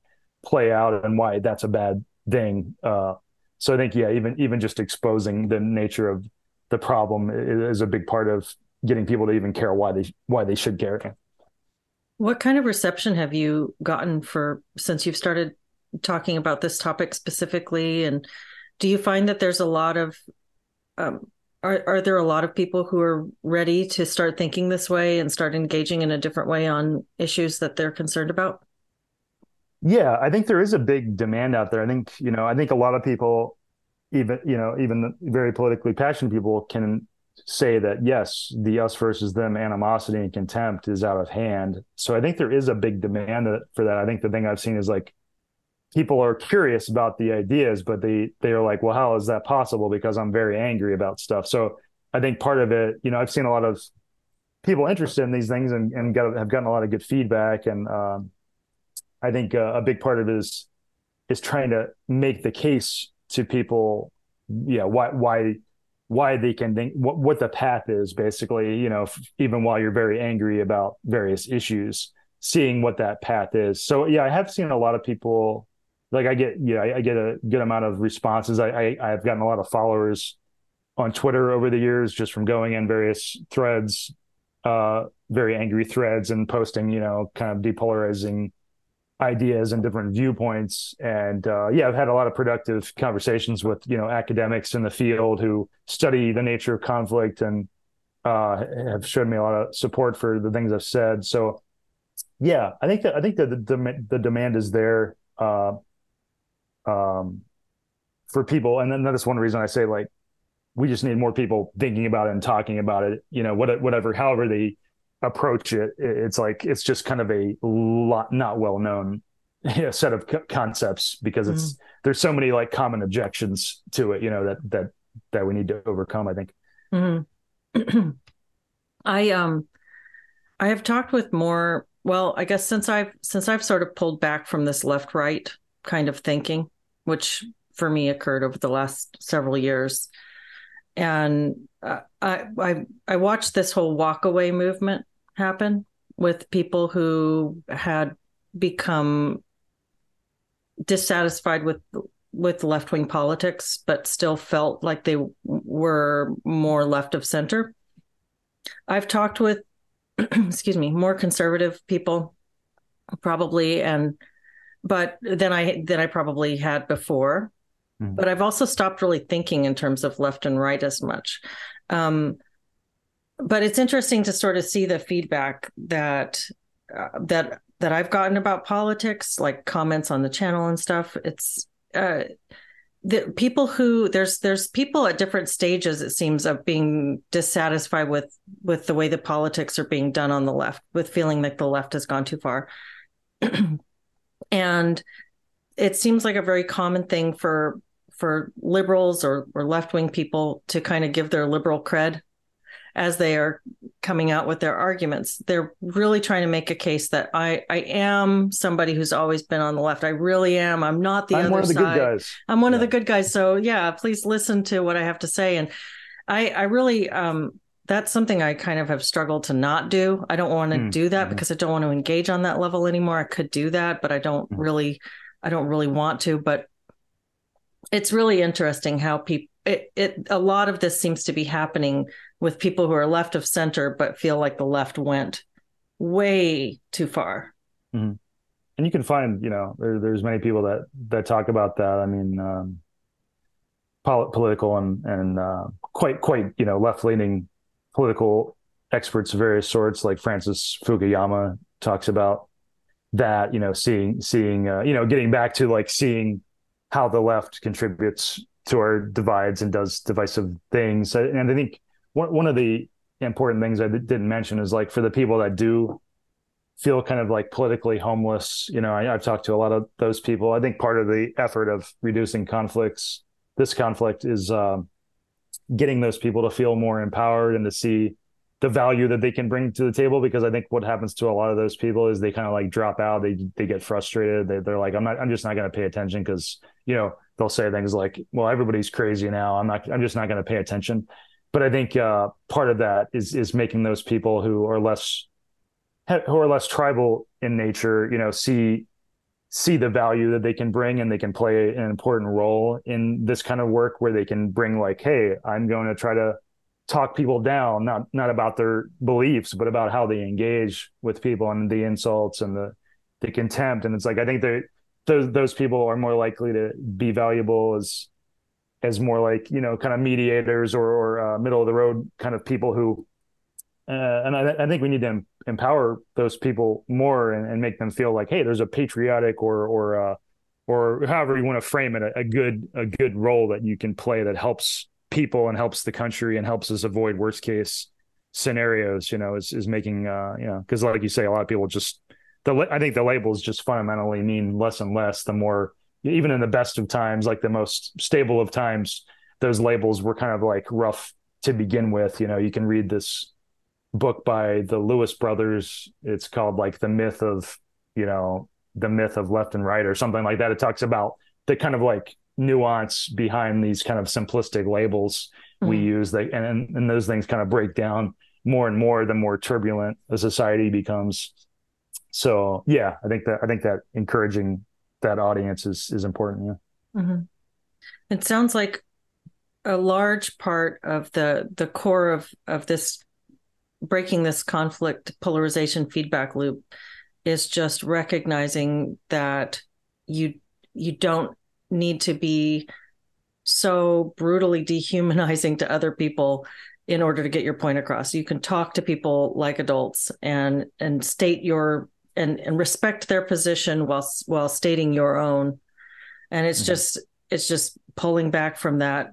play out and why that's a bad thing. Uh, so I think yeah, even even just exposing the nature of the problem is a big part of getting people to even care why they why they should care. What kind of reception have you gotten for since you've started talking about this topic specifically? And do you find that there's a lot of um, are are there a lot of people who are ready to start thinking this way and start engaging in a different way on issues that they're concerned about? Yeah, I think there is a big demand out there. I think, you know, I think a lot of people, even, you know, even very politically passionate people can say that yes, the us versus them animosity and contempt is out of hand. So I think there is a big demand for that. I think the thing I've seen is like people are curious about the ideas, but they they are like, well, how is that possible? Because I'm very angry about stuff. So I think part of it, you know, I've seen a lot of people interested in these things and, and got, have gotten a lot of good feedback. And um, I think uh, a big part of it is is trying to make the case to people, yeah, why why why they can think what, what the path is basically you know even while you're very angry about various issues seeing what that path is. So yeah i have seen a lot of people like i get yeah I, I get a good amount of responses. I, I i've gotten a lot of followers on twitter over the years just from going in various threads uh very angry threads and posting you know kind of depolarizing ideas and different viewpoints. And uh, yeah, I've had a lot of productive conversations with you know academics in the field who study the nature of conflict and uh, have shown me a lot of support for the things I've said. So yeah, I think that I think that the the demand is there uh, um, for people, and then that's one reason I say like we just need more people thinking about it and talking about it. You know, what, whatever, however they approach it, it's like it's just kind of a lot not well known you know, set of co- concepts because it's mm. there's so many like common objections to it, you know, that that that we need to overcome. I think. Mm-hmm. I um, I have talked with more. Well, I guess since I've since I've sort of pulled back from this left right kind of thinking, which for me occurred over the last several years, and uh, I I I watched this whole walk away movement happen with people who had become dissatisfied with with left wing politics, but still felt like they were more left of center. I've talked with, excuse me, more conservative people, probably, and but then I than I probably had before. Mm. But I've also stopped really thinking in terms of left and right as much. Um, but it's interesting to sort of see the feedback that uh, that that I've gotten about politics, like comments on the channel and stuff. It's uh, the people who there's there's people at different stages it seems of being dissatisfied with with the way the politics are being done on the left, with feeling like the left has gone too far, and it seems like a very common thing for for liberals or, or left wing people to kind of give their liberal cred as they are coming out with their arguments. They're really trying to make a case that I I am somebody who's always been on the left. I really am. I'm not the I'm other one of the side. good guys. I'm one yeah. of the good guys. So yeah, please listen to what I have to say. And I I really um that's something I kind of have struggled to not do. I don't want to mm. do that mm-hmm. because I don't want to engage on that level anymore. I could do that, but I don't mm. really I don't really want to. But it's really interesting how people it, it a lot of this seems to be happening with people who are left of center but feel like the left went way too far. Mm-hmm. And you can find, you know, there, there's many people that that talk about that. I mean, um, pol- political and and uh, quite quite you know left leaning political experts of various sorts, like Francis Fukuyama talks about that. You know, seeing seeing uh, you know getting back to like seeing how the left contributes to our divides and does divisive things. And I think one of the important things I didn't mention is like for the people that do feel kind of like politically homeless. You know, I, have talked to a lot of those people. I think part of the effort of reducing conflicts, this conflict, is um, getting those people to feel more empowered and to see the value that they can bring to the table. Because I think what happens to a lot of those people is they kind of like drop out. They they get frustrated. They, they're like, I'm not. I'm just not going to pay attention because you know they'll say things like, "Well, everybody's crazy now. I'm not. I'm just not going to pay attention." but I think uh, part of that is is making those people who are less who are less tribal in nature, you know, see see the value that they can bring and they can play an important role in this kind of work where they can bring like, hey, I'm going to try to talk people down, not not about their beliefs, but about how they engage with people and the insults and the the contempt. And it's like I think that those those people are more likely to be valuable as as more like you know kind of mediators or, or uh, middle of the road kind of people who uh, and I, I, think we need to empower those people more and, and, make them feel like hey there's a patriotic or or uh, or however you want to frame it a, a, good a good role that you can play that helps people and helps the country and helps us avoid worst case scenarios, you know, is is making uh, you know, because like you say, a lot of people just the I think the labels just fundamentally mean less and less the more even in the best of times, like the most stable of times, those labels were kind of like rough to begin with. You know, you can read this book by the Lewis brothers. It's called like the myth of, you know, the myth of left and right or something like that. It talks about the kind of like nuance behind these kind of simplistic labels mm-hmm. we use that and, and those things kind of break down more and more the more turbulent a society becomes so yeah i think that i think that encouraging that audience is is important yeah mm-hmm. it sounds like a large part of the the core of of this breaking this conflict polarization feedback loop is just recognizing that you you don't need to be so brutally dehumanizing to other people in order to get your point across. You can talk to people like adults and and state your and and respect their position while while stating your own. And it's mm-hmm. just it's just pulling back from that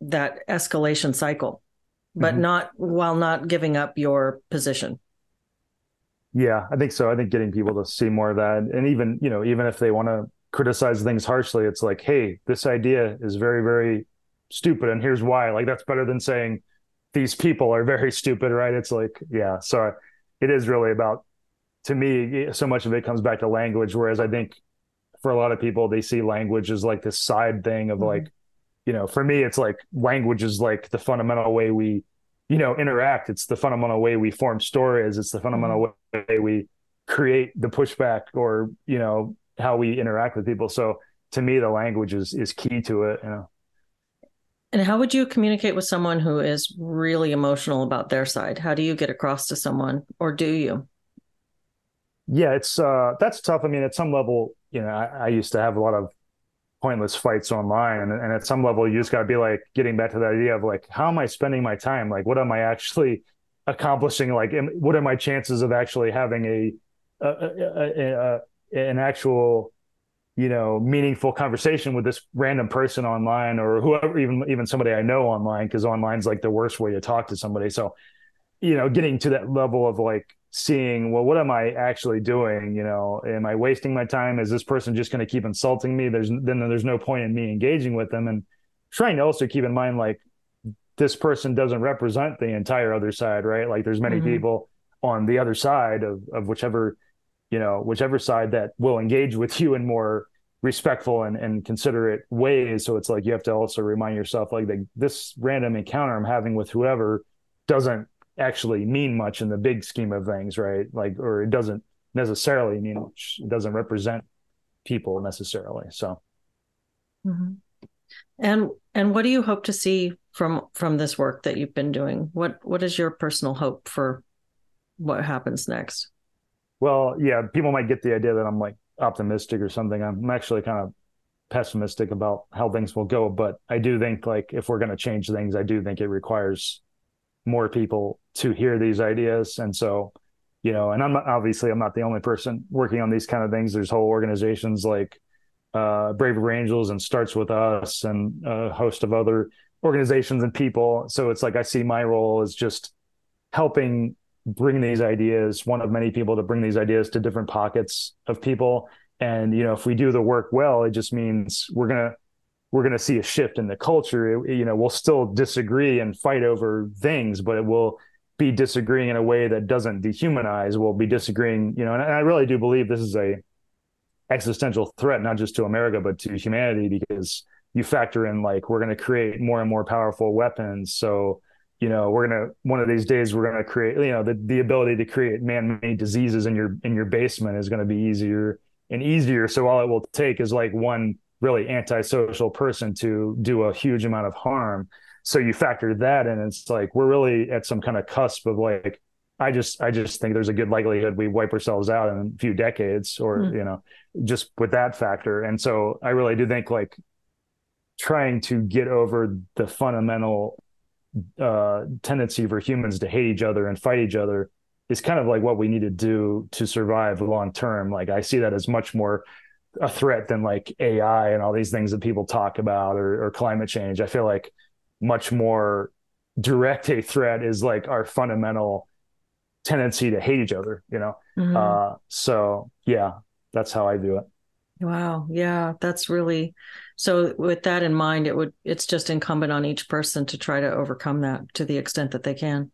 that escalation cycle, but mm-hmm. not while not giving up your position. Yeah, I think so. I think getting people to see more of that, and even you know, even if they want to criticize things harshly, it's like, hey, this idea is very, very stupid, and here's why. Like that's better than saying these people are very stupid, right? It's like, yeah. So it is really about, to me, so much of it comes back to language. Whereas I think for a lot of people, they see language as like this side thing of mm-hmm. like, you know, for me, it's like language is like the fundamental way we, you know, interact. It's the fundamental way we form stories. It's the fundamental mm-hmm. way we create the pushback or, you know, how we interact with people. So to me, the language is is key to it. You know. And how would you communicate with someone who is really emotional about their side? How do you get across to someone, or do you? Yeah, it's uh, that's tough. I mean, at some level, you know, I, I used to have a lot of pointless fights online, and, and at some level, you just got to be like getting back to the idea of like, how am I spending my time? Like, what am I actually accomplishing? Like, am, what are my chances of actually having a a, a, a, an actual you know meaningful conversation with this random person online or whoever even even somebody i know online because online's like the worst way to talk to somebody. So you know getting to that level of like seeing well what am i actually doing? You know am i wasting my time? Is this person just going to keep insulting me? There's then there's no point in me engaging with them. And trying to also keep in mind like this person doesn't represent the entire other side right? Like there's many mm-hmm. people on the other side of of whichever you know, whichever side that will engage with you in more respectful and, and considerate ways. So it's like you have to also remind yourself like the, this random encounter I'm having with whoever doesn't actually mean much in the big scheme of things, right? Like, or it doesn't necessarily mean much. It doesn't represent people necessarily. So. Mm-hmm. And and what do you hope to see from from this work that you've been doing? What what is your personal hope for what happens next? Well, yeah, people might get the idea that I'm like optimistic or something. I'm actually kind of pessimistic about how things will go, but I do think like if we're going to change things, I do think it requires more people to hear these ideas. And so, you know, and I'm not, obviously I'm not the only person working on these kind of things. There's whole organizations like uh, Braver Angels and Starts with Us and a host of other organizations and people. So it's like I see my role as just helping bring these ideas, one of many people to bring these ideas to different pockets of people. And you know, if we do the work well, it just means we're gonna we're gonna see a shift in the culture. It, you know, we'll still disagree and fight over things, but it will be disagreeing in a way that doesn't dehumanize. We'll be disagreeing, you know, and I really do believe this is a existential threat, not just to America, but to humanity, because you factor in like we're going to create more and more powerful weapons. So you know we're gonna one of these days we're gonna create you know the, the ability to create man-made diseases in your in your basement is going to be easier and easier. So all it will take is like one really antisocial person to do a huge amount of harm. So you factor that in it's like we're really at some kind of cusp of like i just i just think there's a good likelihood we wipe ourselves out in a few decades or mm. you know just with that factor. And so i really do think like trying to get over the fundamental uh, tendency for humans to hate each other and fight each other is kind of like what we need to do to survive long term. Like I see that as much more a threat than like AI and all these things that people talk about or, or climate change. I feel like much more direct a threat is like our fundamental tendency to hate each other, you know? Mm-hmm. Uh, so yeah, that's how I view it. Wow. Yeah, that's really so with that in mind, it would it's just incumbent on each person to try to overcome that to the extent that they can.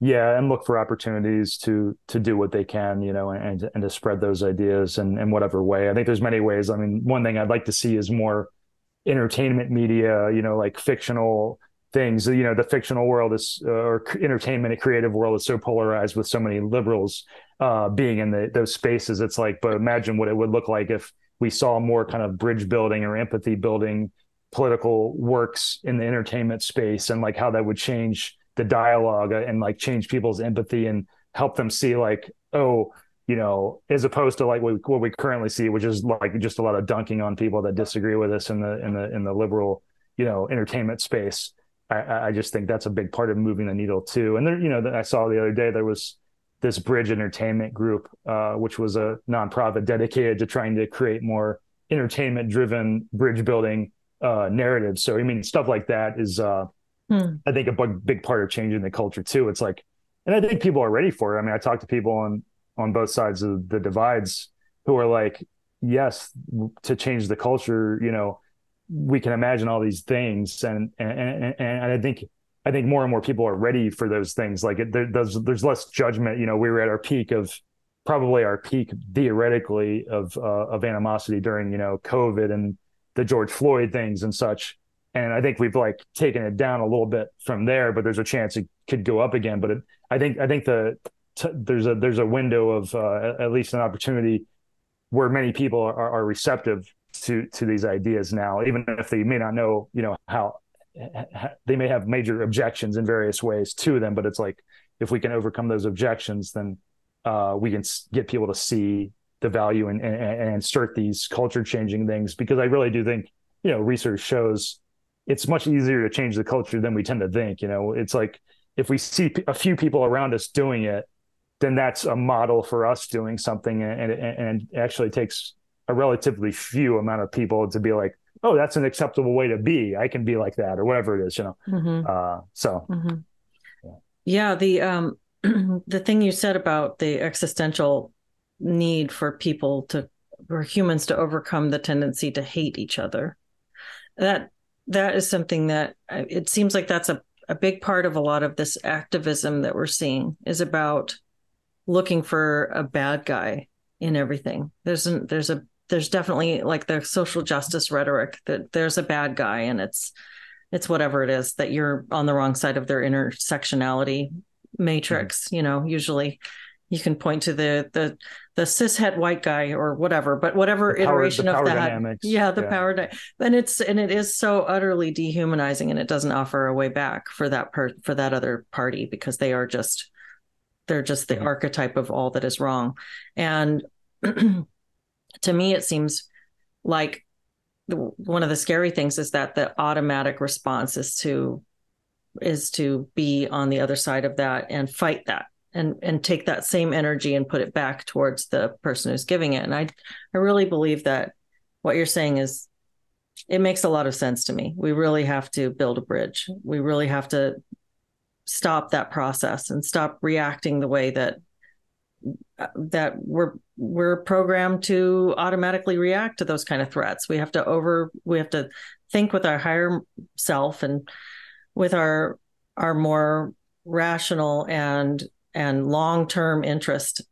Yeah, and look for opportunities to to do what they can, you know, and and to spread those ideas in, in whatever way. I think there's many ways. I mean, one thing I'd like to see is more entertainment media, you know, like fictional things. You know, the fictional world is uh, or entertainment, and creative world is so polarized with so many liberals uh, being in the, those spaces. It's like, but imagine what it would look like if we saw more kind of bridge building or empathy building political works in the entertainment space and like how that would change the dialogue and like change people's empathy and help them see like oh you know as opposed to like what what we currently see which is like just a lot of dunking on people that disagree with us in the in the in the liberal you know entertainment space I, I just think that's a big part of moving the needle too. And there, you know, I saw the other day there was this Bridge Entertainment Group, uh, which was a nonprofit dedicated to trying to create more entertainment-driven bridge building uh, narratives. So I mean, stuff like that is, uh, hmm. I think, a big, big part of changing the culture too. It's like, and I think people are ready for it. I mean, I talk to people on on both sides of the divides who are like, yes, to change the culture, you know, we can imagine all these things and and and, and I think I think more and more people are ready for those things. Like it, there, there's there's less judgment. You know, we were at our peak of probably our peak theoretically of uh, of animosity during you know COVID and the George Floyd things and such. And I think we've like taken it down a little bit from there, but there's a chance it could go up again. But it, I think I think the t- there's a there's a window of uh, at least an opportunity where many people are, are receptive to to these ideas now, even if they may not know, you know, how they may have major objections in various ways to them. But it's like if we can overcome those objections, then uh, we can get people to see the value and, and, and insert these culture changing things. Because I really do think, you know, research shows it's much easier to change the culture than we tend to think. You know, it's like if we see a few people around us doing it, then that's a model for us doing something, and, and, and actually takes a relatively few amount of people to be like, oh, that's an acceptable way to be. I can be like that or whatever it is, you know. Mm-hmm. Uh, so, mm-hmm. yeah. yeah. The um, the thing you said about the existential need for people to for humans to overcome the tendency to hate each other that that is something that uh, it seems like that's a, a big part of a lot of this activism that we're seeing is about looking for a bad guy in everything there's an there's a there's definitely like the social justice rhetoric that there's a bad guy and it's it's whatever it is that you're on the wrong side of their intersectionality matrix mm-hmm. you know usually you can point to the the the cishet white guy or whatever but whatever iteration of that dynamics. yeah the yeah. power di- and it's and it is so utterly dehumanizing and it doesn't offer a way back for that per for that other party because they are just they're just the mm-hmm. archetype of all that is wrong and to me, it seems like one of the scary things is that the automatic response is to is to be on the other side of that and fight that and and take that same energy and put it back towards the person who's giving it. And i i really believe that what you're saying is it makes a lot of sense to me. We really have to build a bridge. We really have to stop that process and stop reacting the way that that we're we're programmed to automatically react to those kind of threats. We have to over we have to think with our higher self and with our our more rational and and long-term interest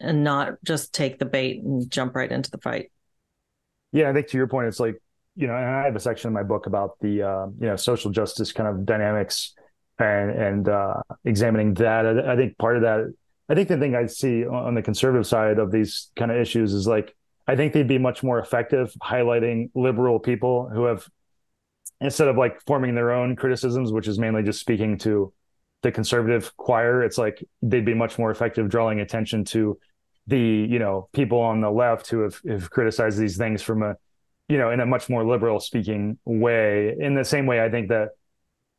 and not just take the bait and jump right into the fight. Yeah, I think to your point, it's like, you know, and I have a section in my book about the uh, you know, social justice kind of dynamics and and uh, examining that. I, I think part of that I think the thing I see on the conservative side of these kind of issues is like I think they'd be much more effective highlighting liberal people who have instead of like forming their own criticisms, which is mainly just speaking to the conservative choir, it's like they'd be much more effective drawing attention to the, you know, people on the left who have, have criticized these things from a, you know, in a much more liberal speaking way. In the same way, I think that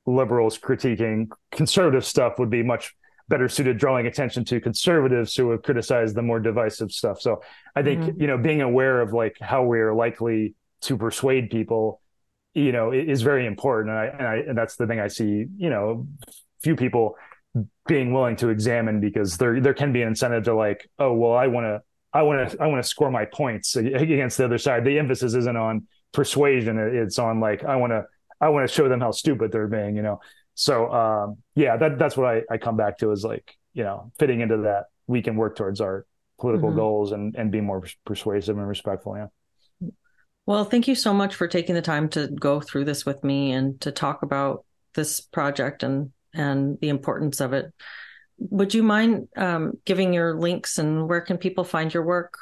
liberals critiquing conservative stuff would be much better suited drawing attention to conservatives who have criticized the more divisive stuff. So I think, mm-hmm. you know, being aware of like how we're likely to persuade people you know, is very important. And I, and I, and that's the thing I see, you know, few people being willing to examine because there, there can be an incentive to like, oh, well, I want to, I want to, I want to score my points against the other side. The emphasis isn't on persuasion. It's on like, I want to, I want to show them how stupid they're being, you know? So, um, yeah, that, that's what I, I come back to is like, you know, fitting into that, we can work towards our political mm-hmm. goals and, and be more persuasive and respectful. Yeah. Well, thank you so much for taking the time to go through this with me and to talk about this project and and the importance of it. Would you mind um, giving your links and where can people find your work?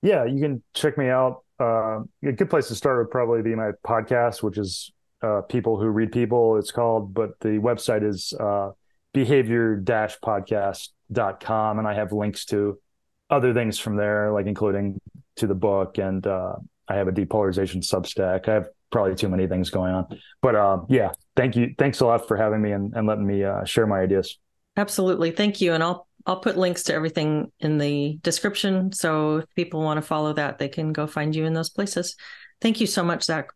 Yeah, you can check me out. Uh, a good place to start would probably be my podcast, which is uh, People Who Read People. It's called, but the website is uh, behavior-podcast.com, and I have links to other things from there, like including to the book and uh, I have a depolarization Substack. I have probably too many things going on, but uh, yeah, thank you. Thanks a lot for having me and, and letting me uh, share my ideas. Absolutely, thank you. And I'll I'll put links to everything in the description, so if people want to follow that, they can go find you in those places. Thank you so much, Zach.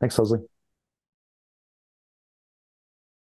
Thanks, Leslie.